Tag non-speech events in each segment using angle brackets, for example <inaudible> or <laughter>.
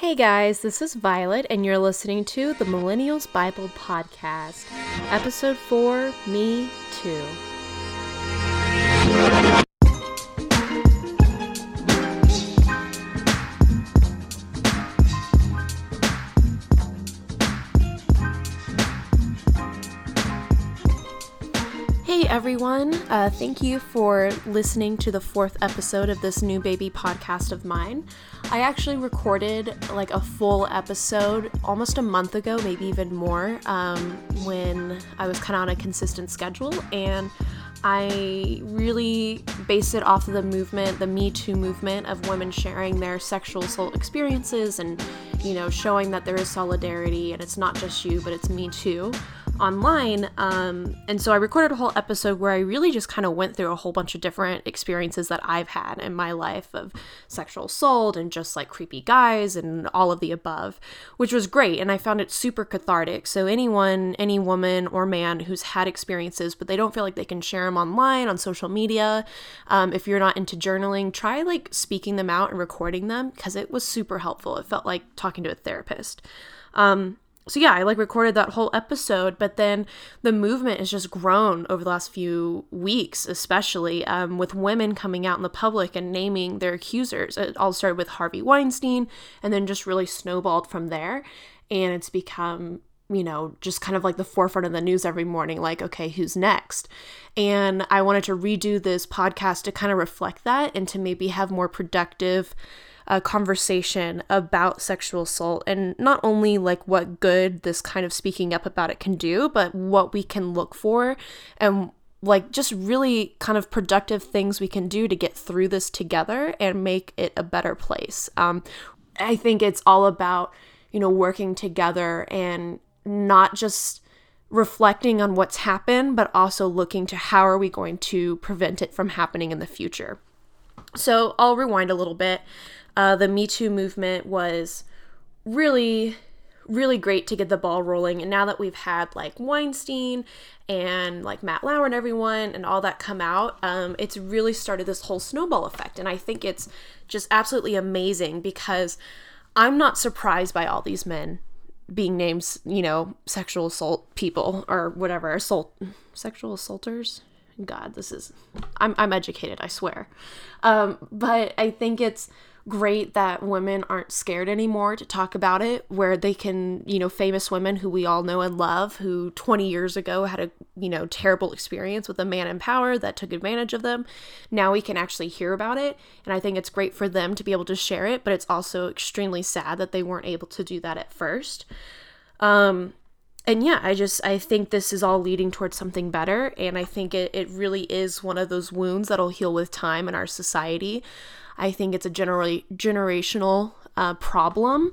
Hey guys, this is Violet, and you're listening to the Millennials Bible Podcast, Episode 4 Me Too. Everyone, uh, thank you for listening to the fourth episode of this new baby podcast of mine. I actually recorded like a full episode almost a month ago, maybe even more, um, when I was kind of on a consistent schedule, and I really based it off of the movement, the Me Too movement of women sharing their sexual assault experiences and, you know, showing that there is solidarity and it's not just you, but it's me too online. Um, and so I recorded a whole episode where I really just kind of went through a whole bunch of different experiences that I've had in my life of sexual assault and just like creepy guys and all of the above, which was great. And I found it super cathartic. So, anyone, any woman or man who's had experiences, but they don't feel like they can share them online on social media, um, if you're not into journaling, try like speaking them out and recording them because it was super helpful. It felt like talking to a therapist. Um, so yeah, I like recorded that whole episode, but then the movement has just grown over the last few weeks, especially um, with women coming out in the public and naming their accusers. It all started with Harvey Weinstein, and then just really snowballed from there, and it's become you know just kind of like the forefront of the news every morning like okay who's next and i wanted to redo this podcast to kind of reflect that and to maybe have more productive a conversation about sexual assault and not only like what good this kind of speaking up about it can do, but what we can look for and like just really kind of productive things we can do to get through this together and make it a better place. Um, I think it's all about, you know, working together and not just reflecting on what's happened, but also looking to how are we going to prevent it from happening in the future. So I'll rewind a little bit uh, the Me Too movement was really, really great to get the ball rolling. And now that we've had like Weinstein and like Matt Lauer and everyone and all that come out, um, it's really started this whole snowball effect. And I think it's just absolutely amazing because I'm not surprised by all these men being named, you know, sexual assault people or whatever, assault, sexual assaulters. God, this is, I'm, I'm educated, I swear. Um, but I think it's, great that women aren't scared anymore to talk about it where they can you know famous women who we all know and love who 20 years ago had a you know terrible experience with a man in power that took advantage of them now we can actually hear about it and i think it's great for them to be able to share it but it's also extremely sad that they weren't able to do that at first. Um and yeah i just i think this is all leading towards something better and i think it, it really is one of those wounds that'll heal with time in our society I think it's a generally generational uh, problem.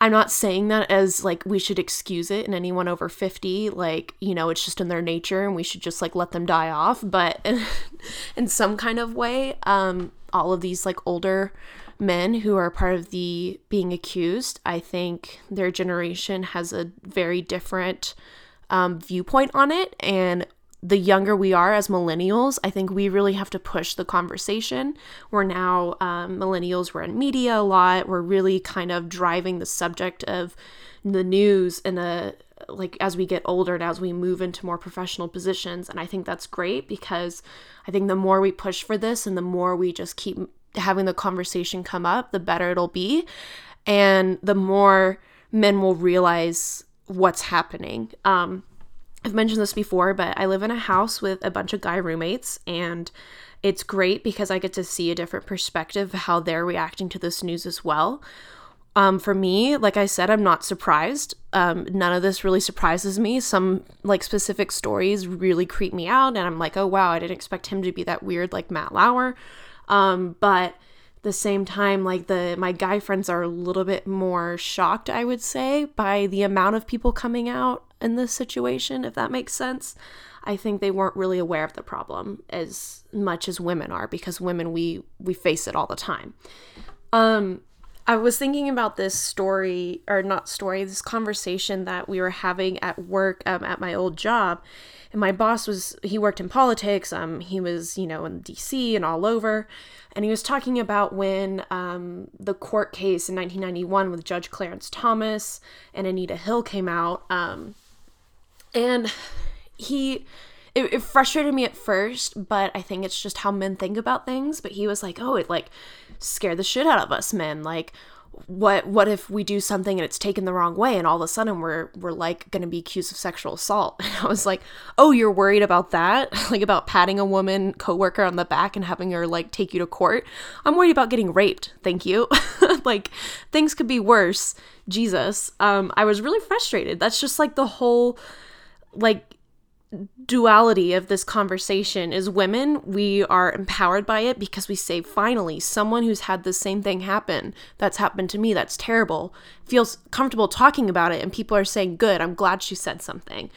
I'm not saying that as like we should excuse it in anyone over 50, like, you know, it's just in their nature and we should just like let them die off. But <laughs> in some kind of way, um, all of these like older men who are part of the being accused, I think their generation has a very different um, viewpoint on it. And the younger we are as millennials, I think we really have to push the conversation. We're now um, millennials, we're in media a lot. We're really kind of driving the subject of the news in a like as we get older and as we move into more professional positions. And I think that's great because I think the more we push for this and the more we just keep having the conversation come up, the better it'll be. And the more men will realize what's happening. Um, I've mentioned this before, but I live in a house with a bunch of guy roommates, and it's great because I get to see a different perspective of how they're reacting to this news as well. Um, for me, like I said, I'm not surprised. Um, none of this really surprises me. Some like specific stories really creep me out, and I'm like, oh wow, I didn't expect him to be that weird, like Matt Lauer. Um, but the same time like the my guy friends are a little bit more shocked i would say by the amount of people coming out in this situation, if that makes sense. I think they weren't really aware of the problem as much as women are because women we we face it all the time. Um I was thinking about this story, or not story, this conversation that we were having at work um, at my old job. And my boss was, he worked in politics. Um, he was, you know, in DC and all over. And he was talking about when um, the court case in 1991 with Judge Clarence Thomas and Anita Hill came out. Um, and he, it, it frustrated me at first, but I think it's just how men think about things. But he was like, oh, it like scared the shit out of us men. Like, what what if we do something and it's taken the wrong way and all of a sudden we're we're like going to be accused of sexual assault? <laughs> And i was like oh you're worried about that? <laughs> Like about patting a woman coworker on the back and having her like take you to court? I'm worried about getting raped. Thank you. <laughs> Like things could be worse. Jesus. Um i was really frustrated. That's just like the whole like duality of this conversation is women we are empowered by it because we say finally someone who's had the same thing happen that's happened to me that's terrible feels comfortable talking about it and people are saying good i'm glad she said something.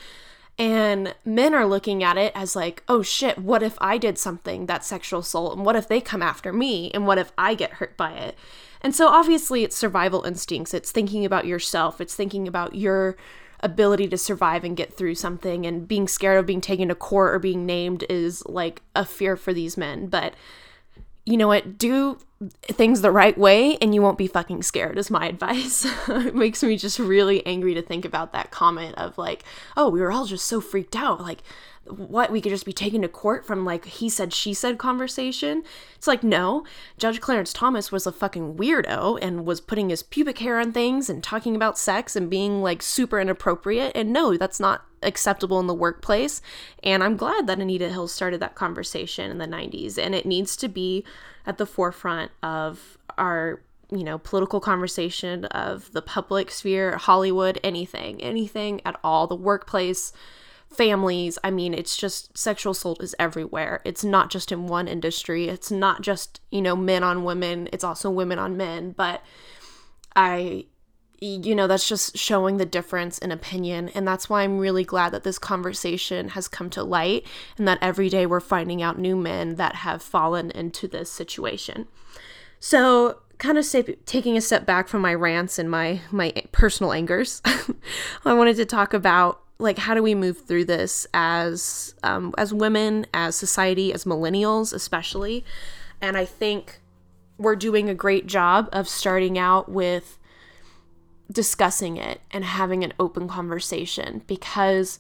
And men are looking at it as like oh shit what if i did something that's sexual assault and what if they come after me and what if i get hurt by it? And so obviously it's survival instincts. It's thinking about yourself. It's thinking about your ability to survive and get through something and being scared of being taken to court or being named is like a fear for these men. But you know what? Do things the right way and you won't be fucking scared is my <laughs> advice. It makes me just really angry to think about that comment of like oh we were all just so freaked out. Like what we could just be taken to court from like he said she said conversation? It's like no. Judge clarence thomas was a fucking weirdo and was putting his pubic hair on things and talking about sex and being like super inappropriate. And no that's not acceptable in the workplace. And i'm glad that anita hill started that conversation in the 90s and it needs to be at the forefront of our you know political conversation of the public sphere hollywood anything anything at all. The workplace families. I mean, it's just sexual assault is everywhere. It's not just in one industry. It's not just, you know, men on women. It's also women on men. But I, you know, that's just showing the difference in opinion. And that's why I'm really glad that this conversation has come to light and that every day we're finding out new men that have fallen into this situation. So, kind of taking a step back from my rants and my my personal angers, <laughs> I wanted to talk about like how do we move through this as um, as women as society as millennials especially? And i think we're doing a great job of starting out with discussing it and having an open conversation because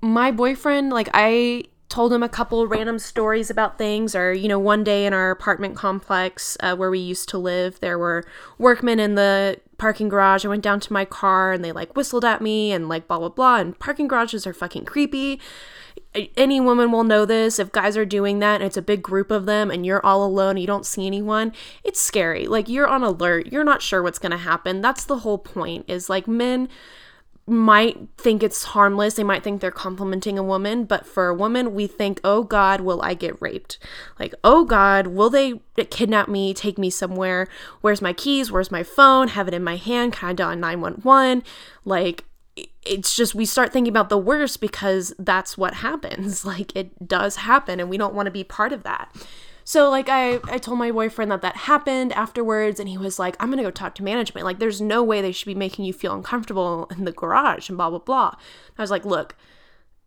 my boyfriend like i told him a couple random stories about things or you know one day in our apartment complex uh, where we used to live there were workmen in the parking garage i went down to my car and they like whistled at me and like blah blah blah. And parking garages are fucking creepy. Any woman will know this. If guys are doing that and it's a big group of them and you're all alone you don't see anyone it's scary. Like you're on alert. You're not sure what's going to happen. That's the whole point is like men might think it's harmless. They might think they're complimenting a woman, but for a woman, we think, oh God, will I get raped? Like, oh God, will they kidnap me, take me somewhere? Where's my keys? Where's my phone? Have it in my hand? I dial 911? Like, it's just we start thinking about the worst because that's what happens. <laughs> Like, it does happen, and we don't want to be part of that. So like I I told my boyfriend that that happened afterwards and he was like I'm going to go talk to management. Like there's no way they should be making you feel uncomfortable in the garage and blah blah blah. I was like, "Look,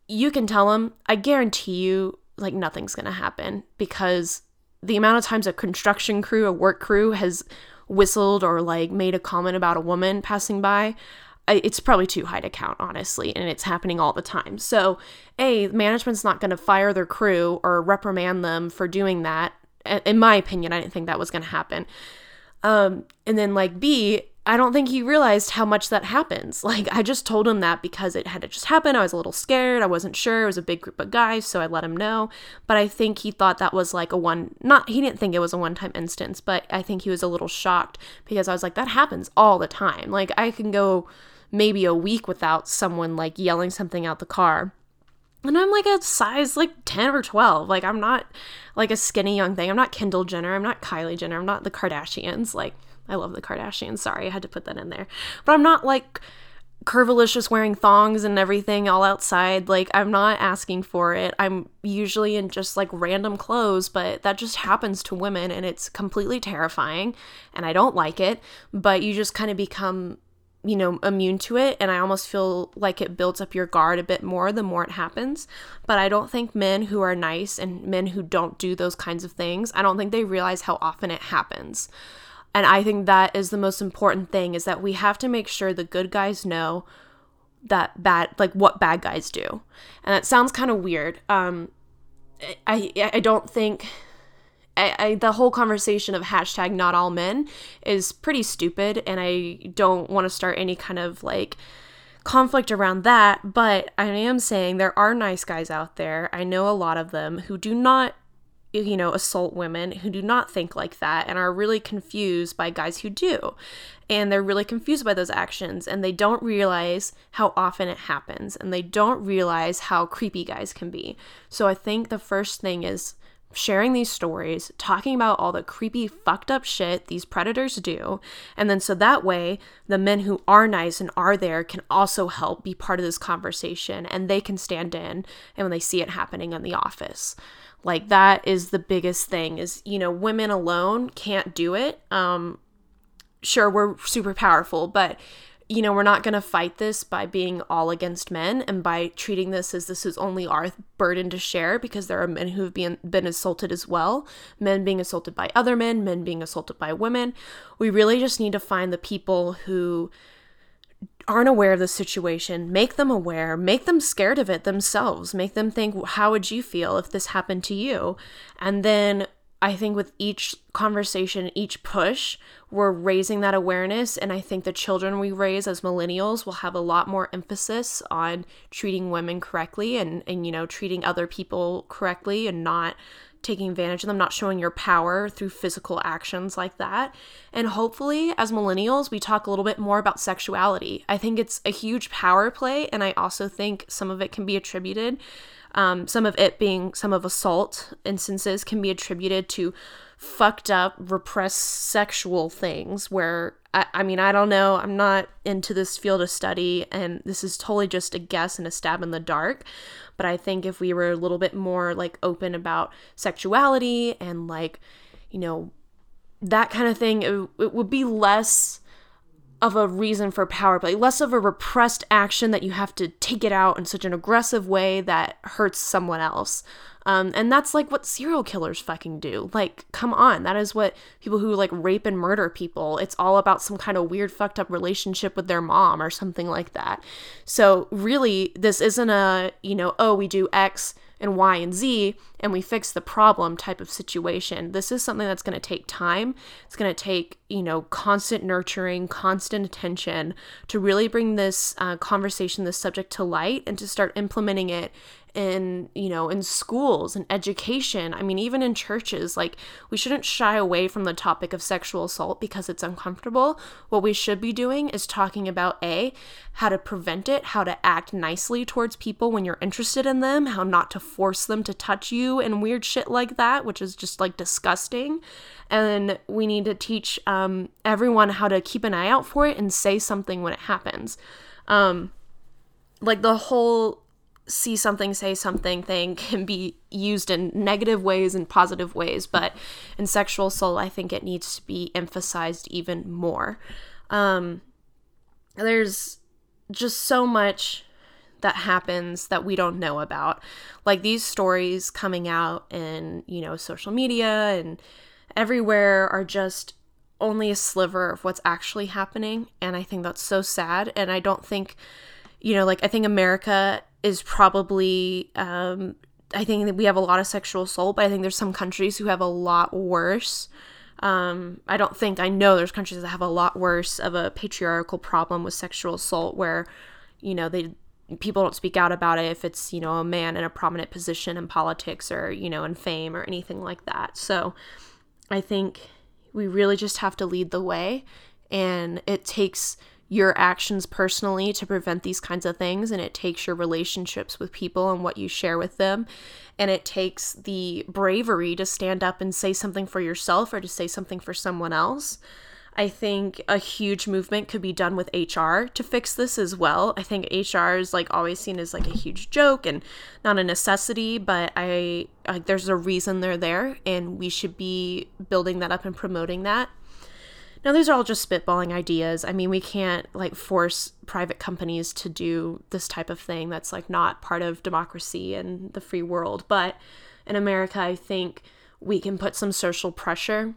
you can tell them. I guarantee you like nothing's going to happen because the amount of times a construction crew, a work crew has whistled or like made a comment about a woman passing by, it's probably too high to count, honestly, and it's happening all the time. So, A, management's not going to fire their crew or reprimand them for doing that. In my opinion, I didn't think that was going to happen. Um, and then, like, B, I don't think he realized how much that happens. <laughs> Like, I just told him that because it had to just happen. I was a little scared. I wasn't sure. It was a big group of guys, so I let him know. But I think he thought that was like a one, not, he didn't think it was a one time instance, but I think he was a little shocked because I was like, that happens all the time. Like, I can go maybe a week without someone like yelling something out the car. And I'm like a size like 10 or 12. Like I'm not like a skinny young thing. I'm not Kendall Jenner. I'm not Kylie Jenner. I'm not the Kardashians. Like I love the Kardashians. Sorry, I had to put that in there. But I'm not like curvilicious wearing thongs and everything all outside. Like, I'm not asking for it. I'm usually in just like random clothes, but that just happens to women and it's completely terrifying and I don't like it. But you just kind of become, you know, immune to it. And I almost feel like it builds up your guard a bit more the more it happens. But I don't think men who are nice and men who don't do those kinds of things, I don't think they realize how often it happens. And I think that is the most important thing is that we have to make sure the good guys know that bad like what bad guys do. And that sounds kind of weird. Um I I don't think I, I, the whole conversation of hashtag not all men is pretty stupid and I don't want to start any kind of like conflict around that, but I am saying there are nice guys out there. I know a lot of them who do not you know, assault women who do not think like that and are really confused by guys who do. And they're really confused by those actions and they don't realize how often it happens and they don't realize how creepy guys can be. So I think the first thing is sharing these stories, talking about all the creepy, fucked up shit these predators do. And then so that way, the men who are nice and are there can also help be part of this conversation and they can stand in and when they see it happening in the office. Like that is the biggest thing is, you know, women alone can't do it. Um sure we're super powerful, but you know, we're not going to fight this by being all against men and by treating this as this is only our burden to share because there are men who have been, been assaulted as well. Men being assaulted by other men, men being assaulted by women. We really just need to find the people who aren't aware of the situation, make them aware, make them scared of it themselves, make them think, how would you feel if this happened to you? And then I think with each conversation, each push, we're raising that awareness. And I think the children we raise as millennials will have a lot more emphasis on treating women correctly and, and you know, treating other people correctly and not taking advantage of them, not showing your power through physical actions like that. And hopefully, as millennials, we talk a little bit more about sexuality. I think it's a huge power play, and I also think some of it can be attributed, um, some of it being some of assault instances can be attributed to fucked up, repressed sexual things where I, I mean, I don't know. I'm not into this field of study, and this is totally just a guess and a stab in the dark. But I think if we were a little bit more like open about sexuality and like, you know, that kind of thing, it, it would be less of a reason for power play, less of a repressed action that you have to take it out in such an aggressive way that hurts someone else. Um, and that's like what serial killers fucking do. Like, come on. That is what people who like rape and murder people, it's all about some kind of weird fucked up relationship with their mom or something like that. So, really, this isn't a, you know, oh, we do X and Y and Z and we fix the problem type of situation. This is something that's going to take time. It's going to take, you know, constant nurturing, constant attention to really bring this uh, conversation, this subject to light and to start implementing it in you know in schools and education. I mean even in churches like we shouldn't shy away from the topic of sexual assault because it's uncomfortable. What we should be doing is talking about a how to prevent it how to act nicely towards people when you're interested in them how not to force them to touch you and weird shit like that which is just like disgusting. And we need to teach um, everyone how to keep an eye out for it and say something when it happens. Um, like the whole see something, say something thing can be used in negative ways and positive ways, but in sexual assault, I think it needs to be emphasized even more. Um, there's just so much that happens that we don't know about. Like these stories coming out in, you know, social media and everywhere are just only a sliver of what's actually happening. And I think that's so sad. And I don't think, you know, like I think America is probably um, I think that we have a lot of sexual assault, but I think there's some countries who have a lot worse. Um, I don't think I know there's countries that have a lot worse of a patriarchal problem with sexual assault where, you know, they people don't speak out about it if it's, you know, a man in a prominent position in politics or, you know, in fame or anything like that. So I think we really just have to lead the way and it takes your actions personally to prevent these kinds of things and it takes your relationships with people and what you share with them and it takes the bravery to stand up and say something for yourself or to say something for someone else I think a huge movement could be done with HR to fix this as well. I think HR is like always seen as like a huge joke and not a necessity, but I like there's a reason they're there and we should be building that up and promoting that. Now these are all just spitballing ideas. I mean, we can't like force private companies to do this type of thing that's like not part of democracy and the free world, but in America, I think we can put some social pressure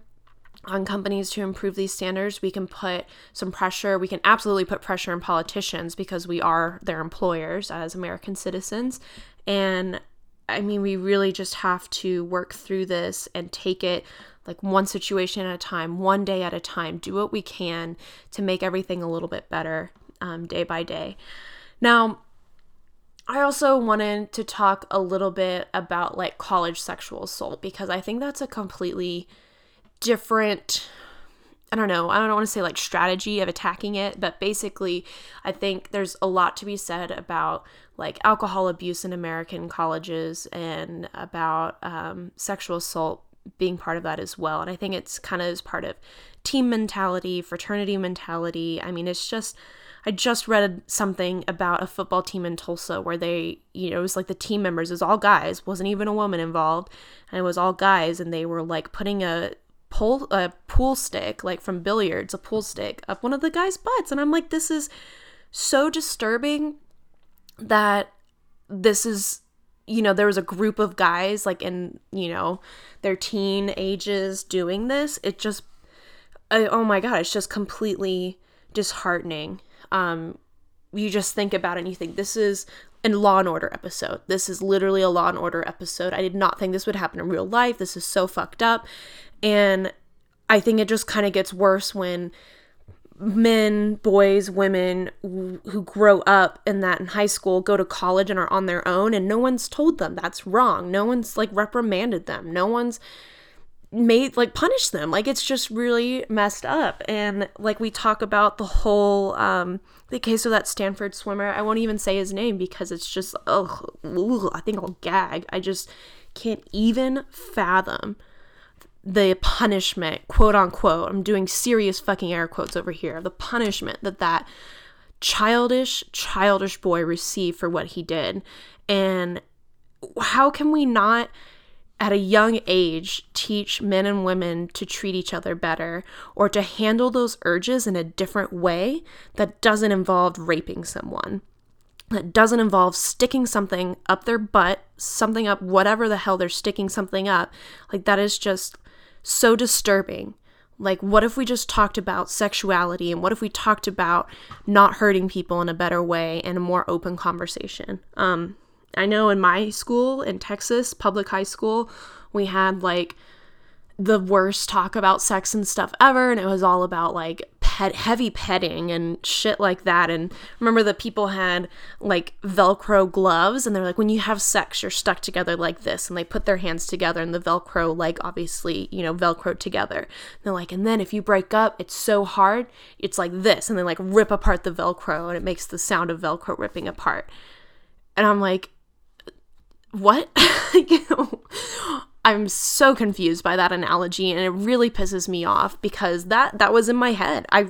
on companies to improve these standards. We can put some pressure, we can absolutely put pressure on politicians because we are their employers as American citizens. And I mean, we really just have to work through this and take it like one situation at a time, one day at a time, do what we can to make everything a little bit better um, day by day. Now, I also wanted to talk a little bit about like college sexual assault because I think that's a completely different I don't know, I don't want to say like strategy of attacking it, but basically, I think there's a lot to be said about like alcohol abuse in American colleges and about um, sexual assault being part of that as well. And I think it's kind of as part of team mentality, fraternity mentality. I mean, it's just, I just read something about a football team in Tulsa where they, you know, it was like the team members, it was all guys, wasn't even a woman involved, and it was all guys, and they were like putting a pull a pool stick like from billiards a pool stick up one of the guys butts. And i'm like this is so disturbing that this is you know there was a group of guys like in you know their teen ages doing this. It just I, oh my god it's just completely disheartening. Um you just think about it and you think this is a law and order episode. This is literally a law and order episode. I did not think this would happen in real life. This is so fucked up and I think it just kind of gets worse when men, boys, women who grow up in that in high school go to college and are on their own and no one's told them that's wrong. No one's like reprimanded them. No one's made like punish them. Like it's just really messed up. And like we talk about the whole um the case of that Stanford swimmer. I won't even say his name because it's just ugh I think I'll gag. I just can't even fathom the punishment, quote unquote, I'm doing serious fucking air quotes over here, the punishment that that childish, childish boy received for what he did. And how can we not, at a young age, teach men and women to treat each other better or to handle those urges in a different way that doesn't involve raping someone? That doesn't involve sticking something up their butt, something up, whatever the hell they're sticking something up. Like, that is just so disturbing. Like, what if we just talked about sexuality and what if we talked about not hurting people in a better way and a more open conversation? Um, I know in my school in Texas, public high school, we had like the worst talk about sex and stuff ever and it was all about like pet heavy petting and shit like that. And remember the people had like velcro gloves and they're like when you have sex you're stuck together like this. And they put their hands together and the velcro like obviously you know velcro together. And they're like and then if you break up it's so hard it's like this. And they like rip apart the velcro and it makes the sound of velcro ripping apart. And i'm like what <laughs> I'm so confused by that analogy and it really pisses me off because that that was in my head. I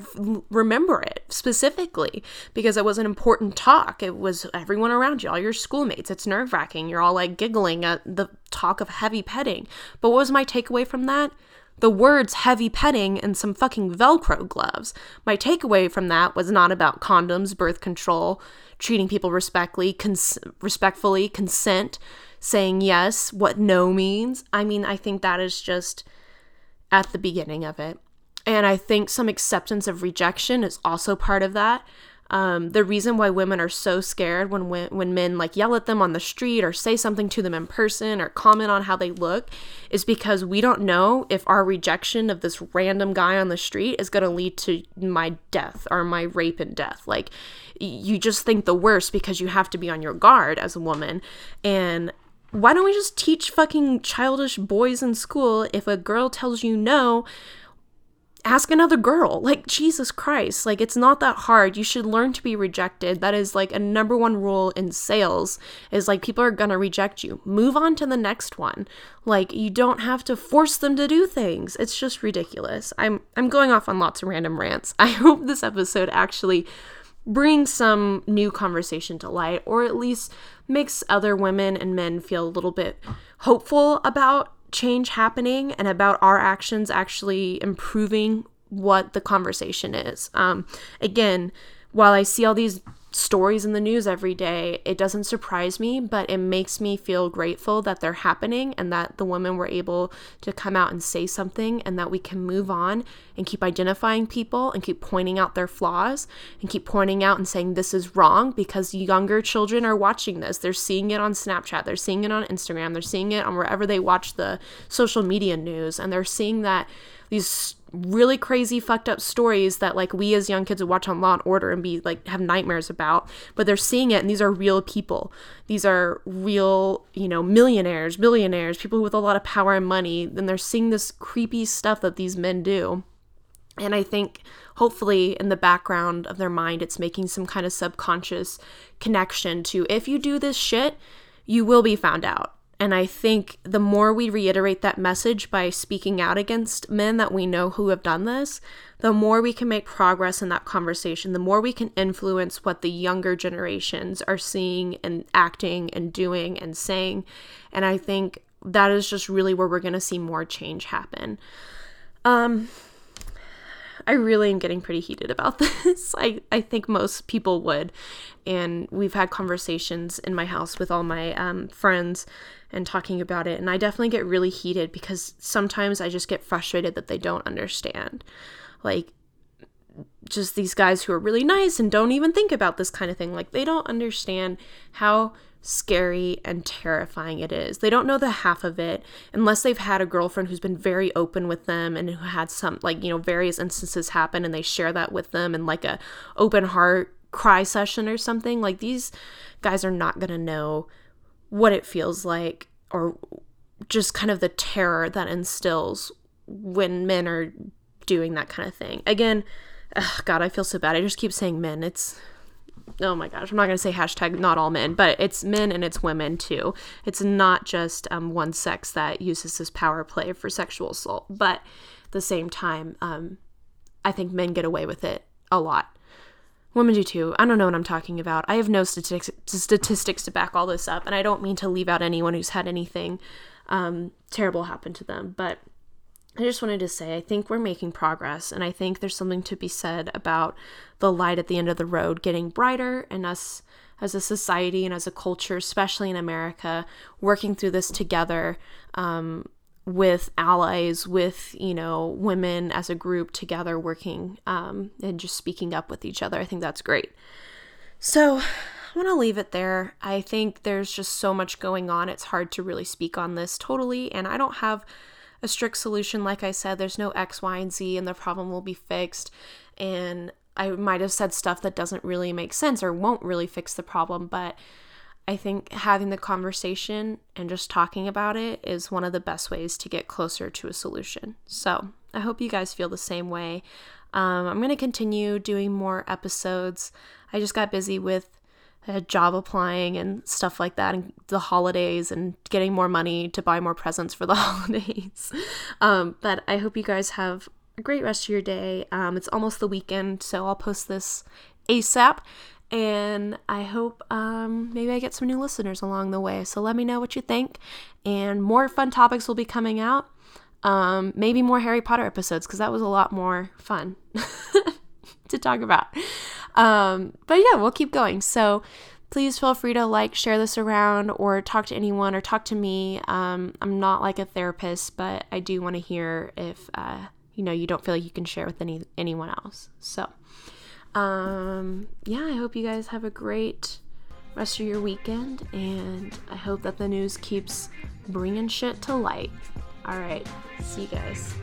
remember it specifically because it was an important talk. It was everyone around you, all your schoolmates. It's nerve-wracking. You're all like giggling at the talk of heavy petting. But what was my takeaway from that? The words heavy petting and some fucking velcro gloves. My takeaway from that was not about condoms, birth control, treating people respectfully, cons- respectfully, consent saying yes, what no means. I mean, I think that is just at the beginning of it. And I think some acceptance of rejection is also part of that. Um, the reason why women are so scared when, when when men like yell at them on the street or say something to them in person or comment on how they look is because we don't know if our rejection of this random guy on the street is going to lead to my death or my rape and death. Like you just think the worst because you have to be on your guard as a woman and why don't we just teach fucking childish boys in school if a girl tells you no ask another girl. Like, Jesus Christ. Like, it's not that hard. You should learn to be rejected. That is like a number one rule in sales is like people are to reject you. Move on to the next one. Like, you don't have to force them to do things. It's just ridiculous. I'm I'm going off on lots of random rants. <laughs> I hope this episode actually brings some new conversation to light or at least makes other women and men feel a little bit hopeful about change happening and about our actions actually improving what the conversation is. Um, again, while I see all these stories in the news every day, it doesn't surprise me, but it makes me feel grateful that they're happening and that the women were able to come out and say something and that we can move on and keep identifying people and keep pointing out their flaws and keep pointing out and saying this is wrong because younger children are watching this. They're seeing it on Snapchat, they're seeing it on Instagram, they're seeing it on wherever they watch the social media news, and they're seeing that these really crazy fucked up stories that like we as young kids would watch on Law and Order and be like have nightmares about, but they're seeing it and these are real people. These are real, you know, millionaires, billionaires, people with a lot of power and money, and they're seeing this creepy stuff that these men do. And I think hopefully in the background of their mind it's making some kind of subconscious connection to if you do this shit, you will be found out and I think the more we reiterate that message by speaking out against men that we know who have done this, the more we can make progress in that conversation, the more we can influence what the younger generations are seeing and acting and doing and saying. And I think that is just really where we're going to see more change happen. Um, I really am getting pretty heated about <laughs> this. I, I think most people would. And we've had conversations in my house with all my um, friends and talking about it. And I definitely get really heated because sometimes I just get frustrated that they don't understand. Like, just these guys who are really nice and don't even think about this kind of thing. Like, they don't understand how scary and terrifying it is. They don't know the half of it unless they've had a girlfriend who's been very open with them and who had some like, you know, various instances happen and they share that with them and like a open heart cry session or something. Like these guys are not going to know what it feels like or just kind of the terror that instills when men are doing that kind of thing. Again, ugh, God, I feel so bad. I just keep saying men. It's oh my gosh, I'm not going to say hashtag not all men, but it's men and it's women too. It's not just um, one sex that uses this power play for sexual assault, but at the same time, um, I think men get away with it a lot. Women do too. I don't know what I'm talking about. I have no statistics statistics to back all this up, and I don't mean to leave out anyone who's had anything um, terrible happen to them. But I just wanted to say I think we're making progress, and I think there's something to be said about the light at the end of the road getting brighter, and us as a society and as a culture, especially in America, working through this together. Um, with allies, with you know women as a group together working um, and just speaking up with each other. I think that's great. So I want to leave it there. I think there's just so much going on. It's hard to really speak on this totally, and I don't have a strict solution. Like I said, there's no X, Y, and Z, and the problem will be fixed. And I might have said stuff that doesn't really make sense or won't really fix the problem, but I think having the conversation and just talking about it is one of the best ways to get closer to a solution. So I hope you guys feel the same way. Um, I'm going to continue doing more episodes. I just got busy with job applying and stuff like that, and the holidays, and getting more money to buy more presents for the <laughs> holidays. um, but I hope you guys have a great rest of your day. Um, it's almost the weekend, so I'll post this ASAP and I hope um, maybe I get some new listeners along the way. So let me know what you think, and more fun topics will be coming out. Um, maybe more Harry Potter episodes because that was a lot more fun <laughs> to talk about. Um, but yeah, we'll keep going. So please feel free to like, share this around, or talk to anyone, or talk to me. Um, I'm not like a therapist, but I do want to hear if uh, you know you don't feel like you can share with any anyone else. So. Um, yeah, I hope you guys have a great rest of your weekend, and I hope that the news keeps bringing shit to light. All right, see you guys.